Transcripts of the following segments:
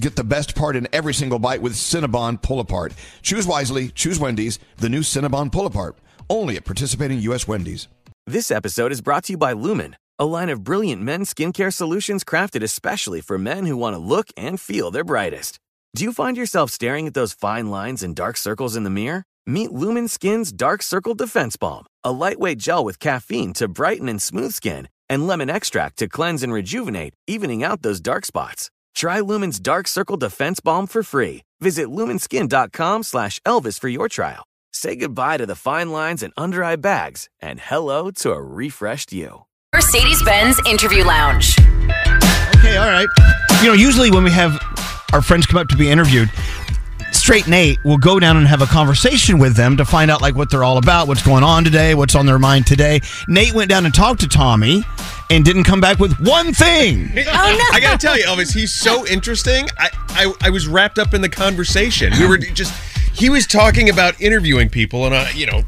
Get the best part in every single bite with Cinnabon Pull Apart. Choose wisely, choose Wendy's, the new Cinnabon Pull Apart. Only at participating U.S. Wendy's. This episode is brought to you by Lumen, a line of brilliant men's skincare solutions crafted especially for men who want to look and feel their brightest. Do you find yourself staring at those fine lines and dark circles in the mirror? Meet Lumen Skin's Dark Circle Defense Balm, a lightweight gel with caffeine to brighten and smooth skin, and lemon extract to cleanse and rejuvenate, evening out those dark spots. Try Lumen's Dark Circle Defense Balm for free. Visit lumenskin.com slash Elvis for your trial. Say goodbye to the fine lines and under eye bags and hello to a refreshed you. Mercedes Benz Interview Lounge. Okay, all right. You know, usually when we have our friends come up to be interviewed, straight Nate will go down and have a conversation with them to find out like what they're all about, what's going on today, what's on their mind today. Nate went down and talked to Tommy and didn't come back with one thing. Oh, no. I gotta tell you, Elvis, he's so interesting. I, I, I was wrapped up in the conversation. We were just, he was talking about interviewing people and, uh, you know,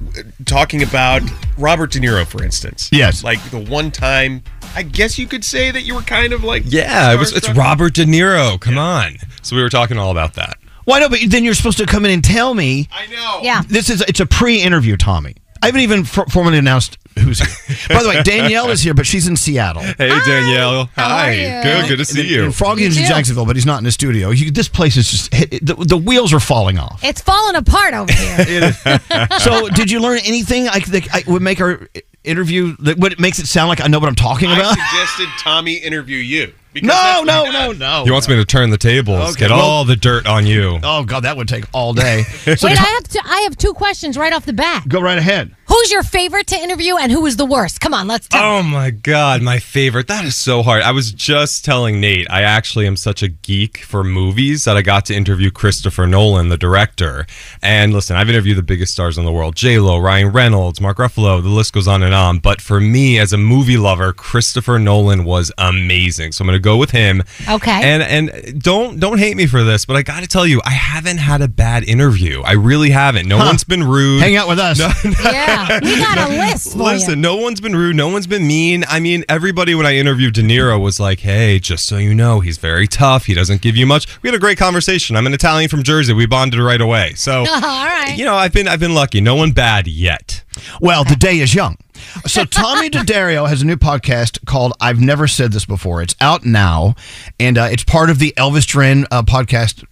talking about Robert De Niro, for instance. Yes. Like the one time, I guess you could say that you were kind of like. Yeah, it was. It's. Robert De Niro. Come on. So we were talking all about that. Why no? But then you're supposed to come in and tell me. I know. Yeah. This is it's a pre-interview, Tommy. I haven't even for- formally announced who's here. By the way, Danielle is here, but she's in Seattle. Hey Danielle. How Hi. are you? Good. Good to see you. And is in too. Jacksonville, but he's not in the studio. You, this place is just hit, the, the wheels are falling off. It's falling apart over here. so, did you learn anything I, that I would make our interview that what makes it sound like I know what I'm talking I about? suggested Tommy interview you. Because No, no, he no, no. He wants me to turn the tables, Okay, get well- all the dirt on you. Oh God, that would take all day. So Wait, I have to, I have two questions right off the bat. go right ahead. Who's your favorite to interview and who is the worst? Come on, let's tell. Oh my god, my favorite. That is so hard. I was just telling Nate, I actually am such a geek for movies that I got to interview Christopher Nolan, the director. And listen, I've interviewed the biggest stars in the world. J-Lo, Ryan Reynolds, Mark Ruffalo, the list goes on and on. But for me as a movie lover, Christopher Nolan was amazing. So I'm going to go with him. Okay. And and don't don't hate me for this, but I got to tell you, I haven't had a bad interview. I really haven't. No Huh. one's been rude. Hang out with us. Yeah, we got a list for Listen, you. no one's been rude. No one's been mean. I mean, everybody when I interviewed De Niro was like, "Hey, just so you know, he's very tough. He doesn't give you much." We had a great conversation. I'm an Italian from Jersey. We bonded right away. So, All right. you know, I've been I've been lucky. No one bad yet. Well, the day is young. So Tommy DiDario has a new podcast called "I've Never Said This Before." It's out now, and uh, it's part of the Elvis Duran uh, podcast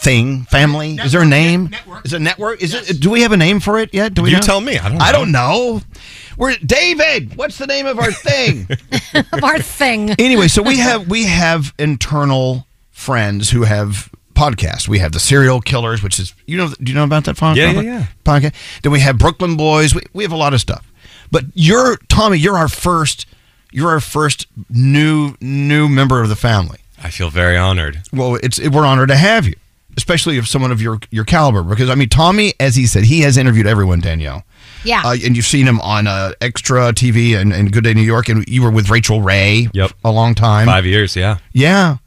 thing family. is there a name? Network. Is it a network? Is it? Do we have a name for it yet? Do we? You know? tell me. I don't Know. I don't know. We're David. What's the name of our thing? Of our thing. anyway, so we have we have internal friends who have podcasts. We have the Serial Killers, which is you know do you know about that podcast? Yeah, yeah, yeah. Podcast. Then we have Brooklyn Boys. We, we have a lot of stuff. But you're Tommy. You're our first. You're our first new new member of the family. I feel very honored. Well, it's we're honored to have you, especially if someone of your your caliber. Because I mean, Tommy, as he said, he has interviewed everyone. Danielle. Yeah. Uh, and you've seen him on uh, Extra TV and, and Good Day New York, and you were with Rachael Ray Yep. a long time. Five years, yeah. Yeah.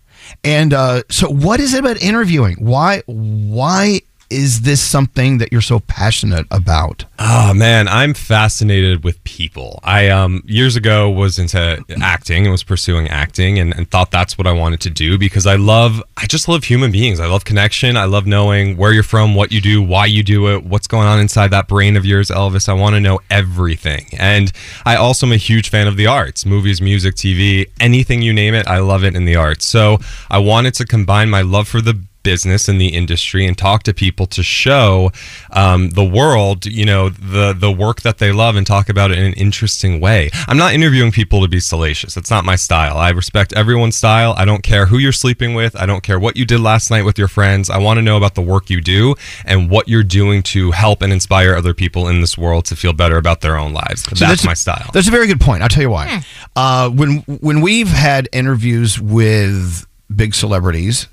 And uh, so, what is it about interviewing? Why? Why is this something that you're so passionate about? Oh man, I'm fascinated with people. I um years ago was into acting and was pursuing acting and, and thought that's what I wanted to do because I love I just love human beings. I love connection. I love knowing where you're from, what you do, why you do it, what's going on inside that brain of yours, Elvis. I want to know everything. And I also am a huge fan of the arts, movies, music, TV, anything you name it, I love it in the arts. So I wanted to combine my love for the business in the industry and talk to people to show um, the world, you know, the the work that they love and talk about it in an interesting way. I'm not interviewing people to be salacious. That's not my style. I respect everyone's style. I don't care who you're sleeping with. I don't care what you did last night with your friends. I want to know about the work you do and what you're doing to help and inspire other people in this world to feel better about their own lives. So that's, my style. That's a very good point. I'll tell you why. Uh, when when we've had interviews with big celebrities,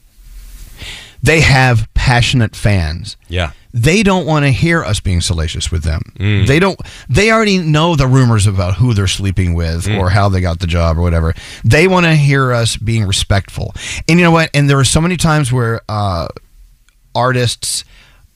they have passionate fans. yeah. They don't want to hear us being salacious with them. Mm. They don't. They already know the rumors about who they're sleeping with Mm. or how they got the job or whatever. They want to hear us being respectful. And you know what? And there are so many times where uh, artists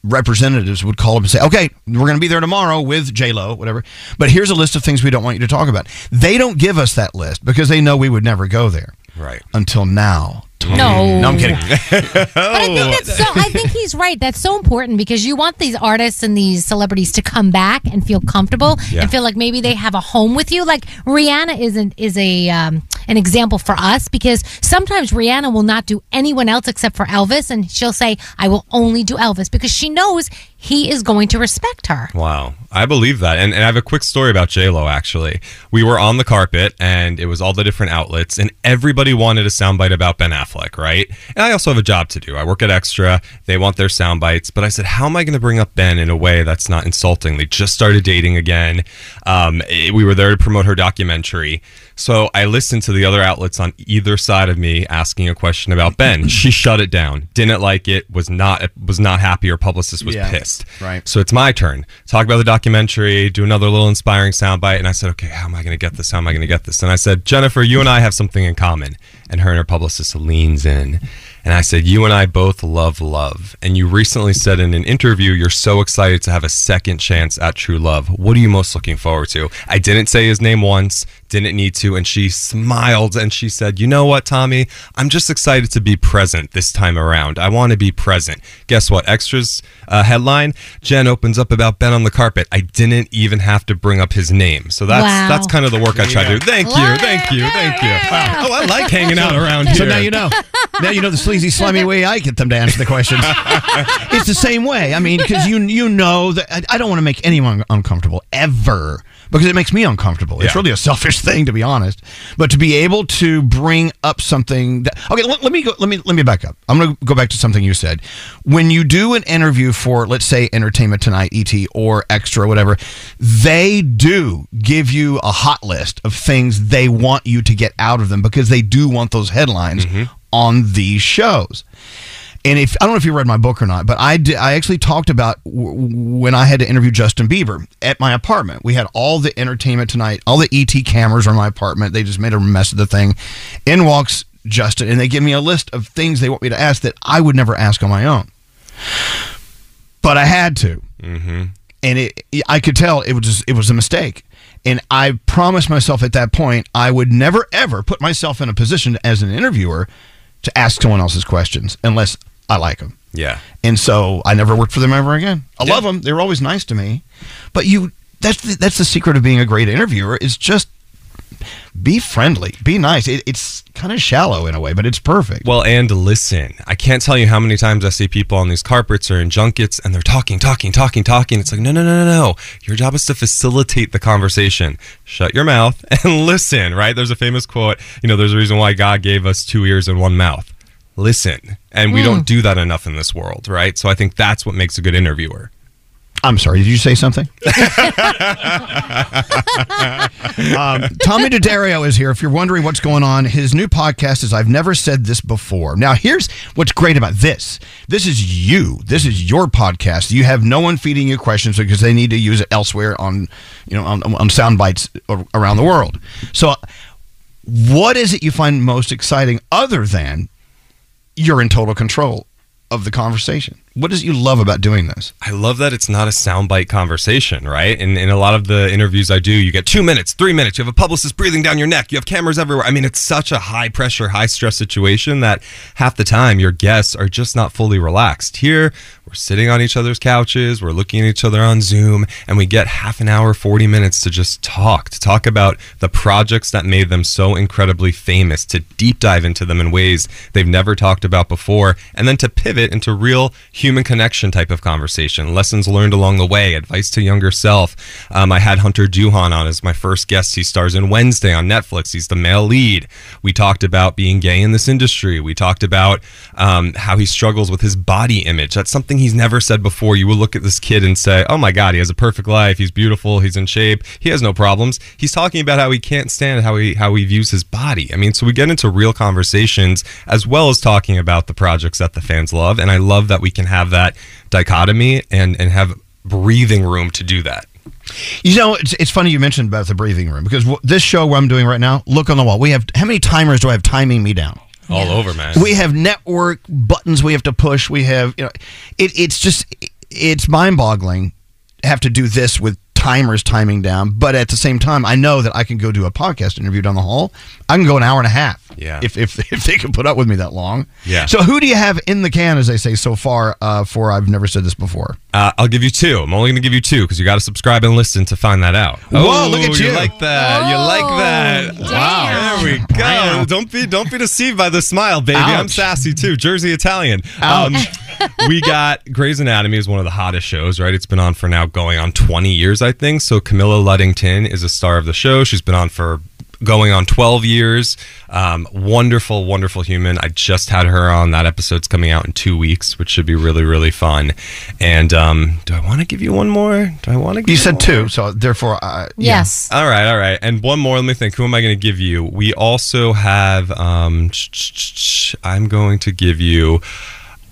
representatives would call up and say, "Okay, we're going to be there tomorrow with J Lo, whatever. But here's a list of things we don't want you to talk about." They don't give us that list because they know we would never go there. Right. Until now. No. no, I'm kidding. But I think that's so. I think he's right. That's so important because you want these artists and these celebrities to come back and feel comfortable Yeah. and feel like maybe they have a home with you. Like Rihanna isn't is a um, an example for us because sometimes Rihanna will not do anyone else except for Elvis, and she'll say, "I will only do Elvis" because she knows he is going to respect her. Wow, I believe that. And, and I have a quick story about J Lo. Actually, we were on the carpet, and it was all the different outlets, and everybody wanted a soundbite about Ben Affleck, right? And I also have a job to do. I work at Extra. They want their sound bites, but I said, how am I going to bring up Ben in a way that's not insulting? They just started dating again. Um, eh, we were there to promote her documentary. So I listened to the other outlets on either side of me asking a question about Ben. she shut it down. Didn't like it. Was not was not happy. Her publicist was Yeah, pissed. right. So it's my turn. Talk about the documentary, do another little inspiring soundbite. And I said, okay, how am I going to get this? How am I going to get this? And I said, Jennifer, you and I have something in common. And her and her publicist leans in. And I said, you and I both love love. And you recently said in an interview, you're so excited to have a second chance at true love. What are you most looking forward to? I didn't say his name once, didn't need to. And she smiled and she said, you know what, Tommy? I'm just excited to be present this time around. I want to be present. Guess what? Extras uh, headline Jen opens up about Ben on the carpet. I didn't even have to bring up his name. So that's Wow. that's kind of the work I try to do. Thank you, Love thank it. you, thank you. Oh, I like hanging out around here. So now you know. Now you know the sleazy, slimy way I get them to answer the questions. it's the same way. I mean, because you you know that I, I don't want to make anyone uncomfortable ever because it makes me uncomfortable. It's really a selfish thing, to be honest. But to be able to bring up something that okay, let, let me go. Let me let me back up. I'm going to go back to something you said. When you do an interview for, let's say, Entertainment Tonight, ET, or Extra, or whatever, they do give you a hot list of things they want you to get out of them because they do want those headlines mm-hmm. on these shows. And if I don't know if you read my book or not, but I did, I actually talked about w- when I had to interview Justin Bieber at my apartment. We had all the entertainment tonight, all the ET cameras are in my apartment. They just made a mess of the thing. In walks Justin, and they give me a list of things they want me to ask that I would never ask on my own, but I had to, mm-hmm. and it I could tell it was just, it was a mistake. And I promised myself at that point I would never ever put myself in a position as an interviewer to ask someone else's questions unless I like them. Yeah. And so I never worked for them ever again. I love them; they were always nice to me. But you, that's the, that's the secret of being a great interviewer is just be friendly, be nice. It, it's kind of shallow in a way, but it's perfect. Well, and listen. I can't tell you how many times I see people on these carpets or in junkets and they're talking, talking, talking, talking. It's like, no, no, no, no, no. Your job is to facilitate the conversation. Shut your mouth and listen, right? There's a famous quote, you know, there's a reason why God gave us two ears and one mouth. Listen. And we don't do that enough in this world, right? So I think that's what makes a good interviewer. I'm sorry. Did you say something? um, Tommy DiDario is here. If you're wondering what's going on, his new podcast is "I've Never Said This Before." Now, here's what's great about this: this is you. This is your podcast. You have no one feeding you questions because they need to use it elsewhere on, you know, on, on sound bites around the world. So, what is it you find most exciting, other than you're in total control of the conversation? What it you love about doing this? I love that it's not a soundbite conversation, right? In, in a lot of the interviews I do, you get two minutes, three minutes. You have a publicist breathing down your neck. You have cameras everywhere. I mean, it's such a high pressure, high stress situation that half the time your guests are just not fully relaxed. Here, we're sitting on each other's couches, we're looking at each other on Zoom, and we get half an hour, 40 minutes to just talk, to talk about the projects that made them so incredibly famous, to deep dive into them in ways they've never talked about before, and then to pivot into real human connection type of conversation, lessons learned along the way, advice to younger self. Um, I had Hunter Doohan on as my first guest. He stars in Wednesday on Netflix. He's the male lead. We talked about being gay in this industry. We talked about um, how he struggles with his body image. That's something he's never said before. You will look at this kid and say, "Oh my God, he has a perfect life. He's beautiful. He's in shape. He has no problems." He's talking about how he can't stand how he how he views his body. I mean, so we get into real conversations as well as talking about the projects that the fans love, and I love that we can have that dichotomy and and have breathing room to do that. You know, it's, it's funny you mentioned about the breathing room because w- this show where I'm doing right now, look on the wall. We have how many timers do I have timing me down? All over, man. We have network buttons we have to push. We have, you know, it, it's just, it's mind boggling have to do this with timers timing down. But at the same time, I know that I can go do a podcast interview down the hall. I can go an hour and a half. Yeah. If, if, if they can put up with me that long. Yeah. So who do you have in the can, as they say so far, uh, for I've never said this before? Uh, I'll give you two. I'm only going to give you two because you got to subscribe and listen to find that out. Whoa, look at you. You like that. you like that. Oh, damn. There we go. Don't be don't be deceived by the smile, baby. I'm sassy too. Jersey Italian. Um, we got Grey's Anatomy is one of the hottest shows, right? It's been on for now going on 20 years, I think. So Camilla Luddington is a star of the show. She's been on for going on 12 years. Um, wonderful, wonderful human. I just had her on. That episode's coming out in two weeks, which should be really, really fun. And um, do I want to give you one more? Do I want to? give You said more? two, so therefore, uh, yeah. Yes. All right, all right. And one more. Let me think. Who am I going to give you? We also have. Um, I'm going to give you.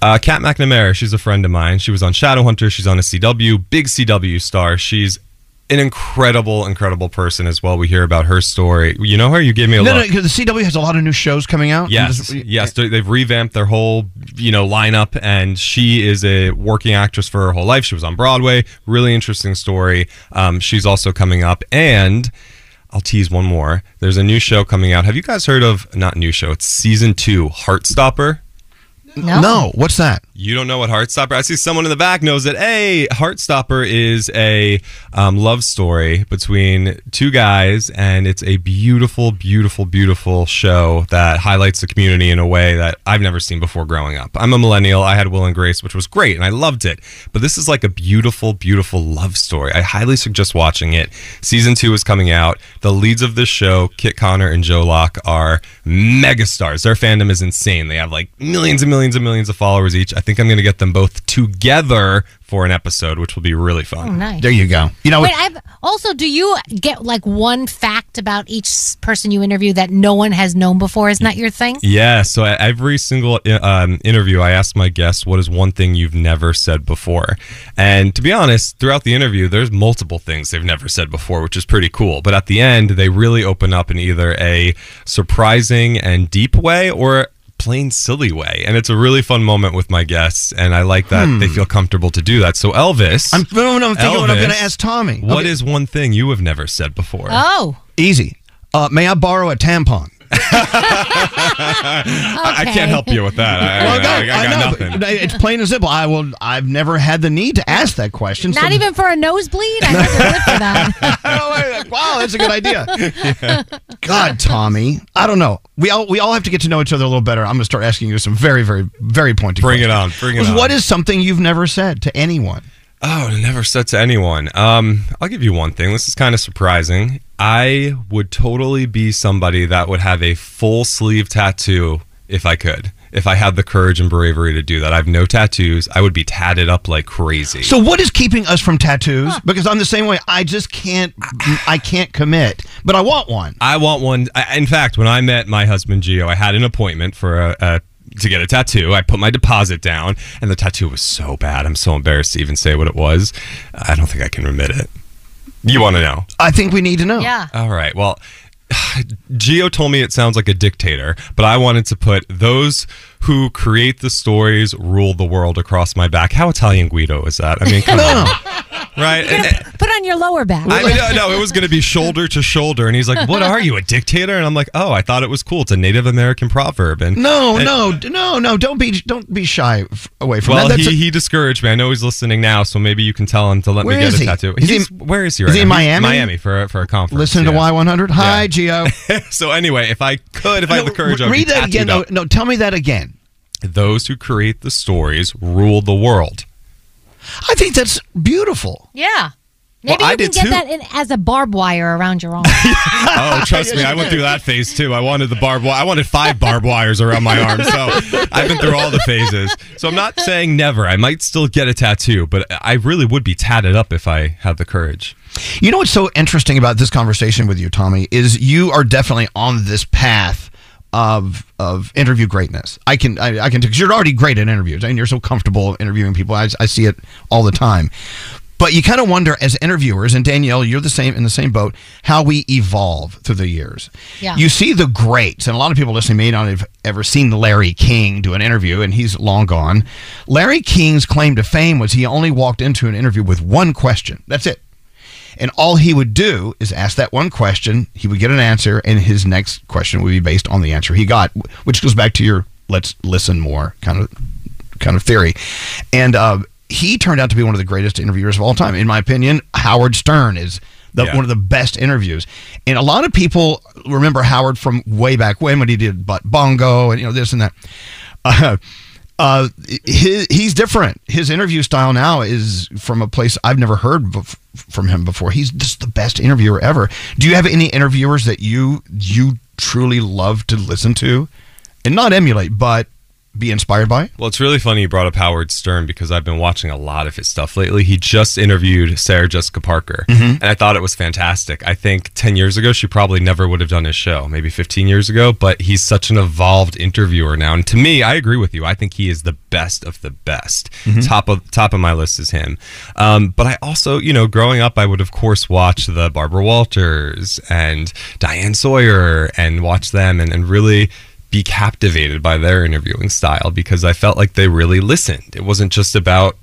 Uh, Kat McNamara, she's a friend of mine. She was on Shadowhunter. She's on a CW, big CW star. She's an incredible, incredible person as well. We hear about her story. You know her? You gave me a No, no, look. because the CW has a lot of new shows coming out. Yes, just- yes, they- they've revamped their whole, you know, lineup, and she is a working actress for her whole life. She was on Broadway. Really interesting story. Um, she's also coming up, and I'll tease one more. There's a new show coming out. Have you guys heard of not new show? It's season two, Heartstopper. No. No, what's that? You don't know what Heartstopper? I see someone in the back knows that. Hey, Heartstopper is a um, love story between two guys, and it's a beautiful, beautiful, beautiful show that highlights the community in a way that I've never seen before growing up. I'm a millennial. I had Will and Grace, which was great, and I loved it. But this is like a beautiful, beautiful love story. I highly suggest watching it. Season two is coming out. The leads of this show, Kit Connor and Joe Locke, are megastars. Their fandom is insane. They have like millions and millions and millions of followers each. I think I'm going to get them both together for an episode, which will be really fun. Oh, nice. There you go. You know, Wait, I've also do you get like one fact about each person you interview that no one has known before? Isn't that your thing? Yeah, so at every single um, interview, I ask my guests, what is one thing you've never said before? And to be honest, throughout the interview, there's multiple things they've never said before, which is pretty cool. But at the end, they really open up in either a surprising and deep way or plain silly way. And it's a really fun moment with my guests. And I like that they feel comfortable to do that. So, Elvis, I'm, no, no, I'm thinking what I'm going to ask Tommy. what Okay, is one thing you have never said before? Oh, easy? Uh, may I borrow a tampon? I, I can't help you with that. I, Well, I- no, I- I got know, nothing. It's plain and simple. I will. I've never had the need to ask that question. not so- even for a nosebleed. I have to live for that. Oh, wow, that's a good idea. God, Tommy, I don't know. We all we all have to get to know each other a little better. I'm going to start asking you some very, very, very pointed. Bring it questions. on. Bring it on. What is something you've never said to anyone? Oh, never said to anyone. Um, I'll give you one thing. This is kind of surprising. I would totally be somebody that would have a full sleeve tattoo if I could. If I had the courage and bravery to do that. I have no tattoos. I would be tatted up like crazy. So, what is keeping us from tattoos? Because I'm the same way. I just can't. I can't commit, but I want one. I want one. I, in fact, when I met my husband Gio, I had an appointment for a, a to get a tattoo. I put my deposit down, and the tattoo was so bad. I'm so embarrassed to even say what it was. I don't think I can remit it. You want to know? I think we need to know. Yeah. All right. Well, Gio told me it sounds like a dictator, but I wanted to put those who create the stories rule the world across my back. How Italian Guido is that? I mean, come on. Right? And- and- Put on your lower back. I mean, no, no, it was going to be shoulder to shoulder. And he's like, What are you, a dictator? And I'm like, Oh, I thought it was cool. It's a Native American proverb. And No, and- no, no, no. Don't be, don't be shy f- away from Well, that. That's he, a- he discouraged me. I know he's listening now, so maybe you can tell him to let Where me get a he? tattoo. Is he He's- in- where is he is he in now? He's Miami? Miami for a, for a conference. listen to. Y100. Hi, Gio. so anyway, if I could, if I had the No, courage, I would read be that again. tattooed No, up. no, tell me that again. Those who create the stories rule the world. I think that's beautiful. yeah. Maybe Well, I you can get too. that in, as a barbed wire around your arm. Oh, trust me, I went through that phase too. I wanted the barbed wire. I wanted five barbed wires around my arm. So I've been through all the phases. So I'm not saying never. I might still get a tattoo, but I really would be tatted up if I had the courage. You know what's so interesting about this conversation with you, Tommy, is you are definitely on this path of of interview greatness. I can I, I can because you're already great at interviews and you're so comfortable interviewing people. I, I see it all the time. But you kind of wonder as interviewers, and Danielle, you're the same in the same boat, how we evolve through the years. Yeah. You see the greats, and a lot of people listening may not have ever seen Larry King do an interview, and he's long gone. Larry King's claim to fame was he only walked into an interview with one question. That's it. And all he would do is ask that one question. He would get an answer, and his next question would be based on the answer he got, which goes back to your "let's listen more" kind of kind of theory. And uh, he turned out to be one of the greatest interviewers of all time, in my opinion. Howard Stern is the, Yeah. one of the best interviews, and a lot of people remember Howard from way back when when he did Butt Bongo and you know this and that. Uh, uh, he's different. His interview style now is from a place I've never heard bef- from him before. He's just the best interviewer ever. Do you have any interviewers that you you truly love to listen to, and not emulate, but be inspired by? Well, it's really funny you brought up Howard Stern because I've been watching a lot of his stuff lately. He just interviewed Sarah Jessica Parker, and I thought it was fantastic. I think 10 years ago, she probably never would have done his show, maybe 15 years ago, but he's such an evolved interviewer now. And to me, I agree with you. I think he is the best of the best. Top of top of my list is him. Um, but I also, you know, growing up, I would of course watch the Barbara Walters and Diane Sawyer and watch them and, and really be captivated by their interviewing style because I felt like they really listened. It wasn't just about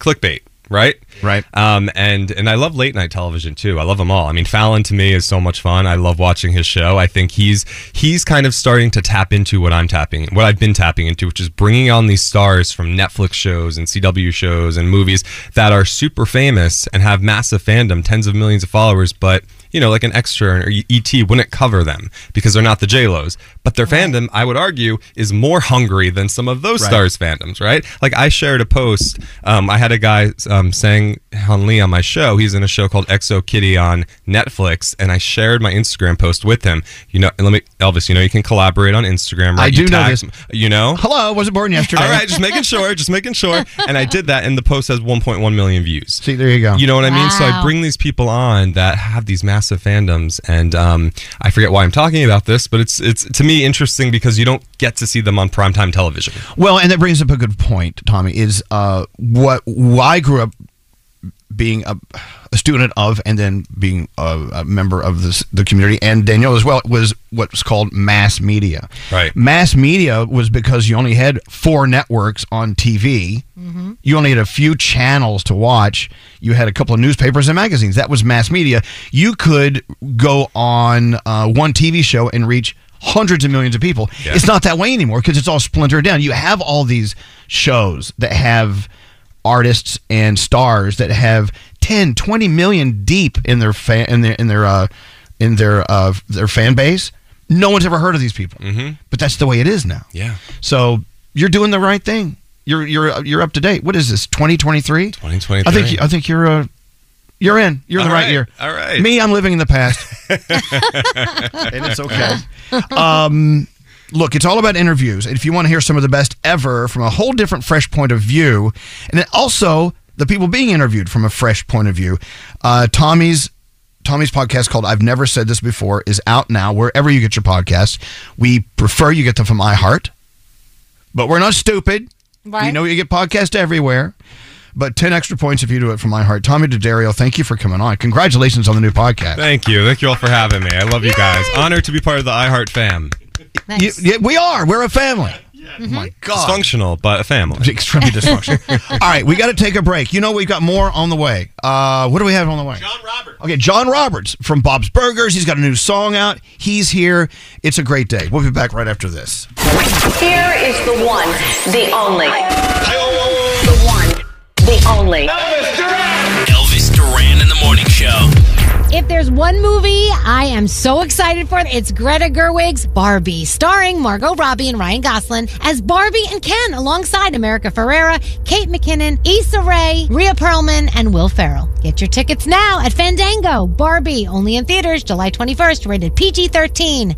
clickbait, right? Right. Um, and and I love late night television too. I love them all. I mean, Fallon to me is so much fun. I love watching his show. I think he's he's kind of starting to tap into what I'm tapping, what I've been tapping into, which is bringing on these stars from Netflix shows and CW shows and movies that are super famous and have massive fandom, tens of millions of followers, but you know, like an extra or ET wouldn't cover them because they're not the J Los. But their fandom, I would argue, is more hungry than some of those Right. stars' fandoms, right? Like I shared a post. Um, I had a guy um, Sang Heon Lee on my show. He's in a show called XO Kitty on Netflix, and I shared my Instagram post with him. You know, and let me, Elvis. You know, you can collaborate on Instagram. Right? I You do know this. You know. Hello, wasn't born yesterday. All right, just making sure, just making sure. And I did that, and the post has 1.1 million views. See, there you go. You know what I mean? So I bring these people on that have these massive fandoms, and um, I forget why I'm talking about this, but it's it's to me interesting because you don't get to see them on primetime television. Well, and that brings up a good point, Tommy. Is uh, what I grew up being a, a student of, and then being a, a member of this, the community, and Danielle as well, was what's called mass media. Right. Mass media was because you only had four networks on TV. You only had a few channels to watch. You had a couple of newspapers and magazines. That was mass media. You could go on uh, one TV show and reach hundreds of millions of people. Yeah. It's not that way anymore because it's all splintered down. You have all these shows that have artists and stars that have 10, 20 million deep in their fan in their in their uh, in their uh, their fan base. No one's ever heard of these people, mm-hmm. but that's the way it is now. Yeah. So you're doing the right thing. You're you're you're up to date. What is this? 2023. 2023. I think I think you're uh, you're in. You're in the right, right. year. All right. Me, I'm living in the past, and it's okay. Um, look, it's all about interviews. If you want to hear some of the best ever from a whole different, fresh point of view, and then also the people being interviewed from a fresh point of view, uh, Tommy's Tommy's podcast called I've Never Said This Before is out now wherever you get your podcasts. We prefer you get them from iHeart, but we're not stupid. Right. We know you get podcasts everywhere. But 10 extra points if you do it from iHeart. Tommy DiDario, thank you for coming on. Congratulations on the new podcast. Thank you. Thank you all for having me. I love you guys. Honored to be part of the iHeart fam. Nice. You- yeah, we are. We're a family. Oh my God. Dysfunctional, but a family. Extremely dysfunctional. All right, we got to take a break. You know, we've got more on the way. Uh, what do we have on the way? John Roberts. Okay, John Roberts from Bob's Burgers. He's got a new song out. He's here. It's a great day. We'll be back right after this. Here is the one, the only. The one, the only. Elvis Duran in the morning show. If there's one movie I am so excited for, it's Greta Gerwig's Barbie, starring Margot Robbie and Ryan Gosling as Barbie and Ken alongside America Ferrera, Kate McKinnon, Issa Rae, Rhea Perlman, and Will Ferrell. Get your tickets now at Fandango. Barbie, only in theaters July 21st, rated PG 13.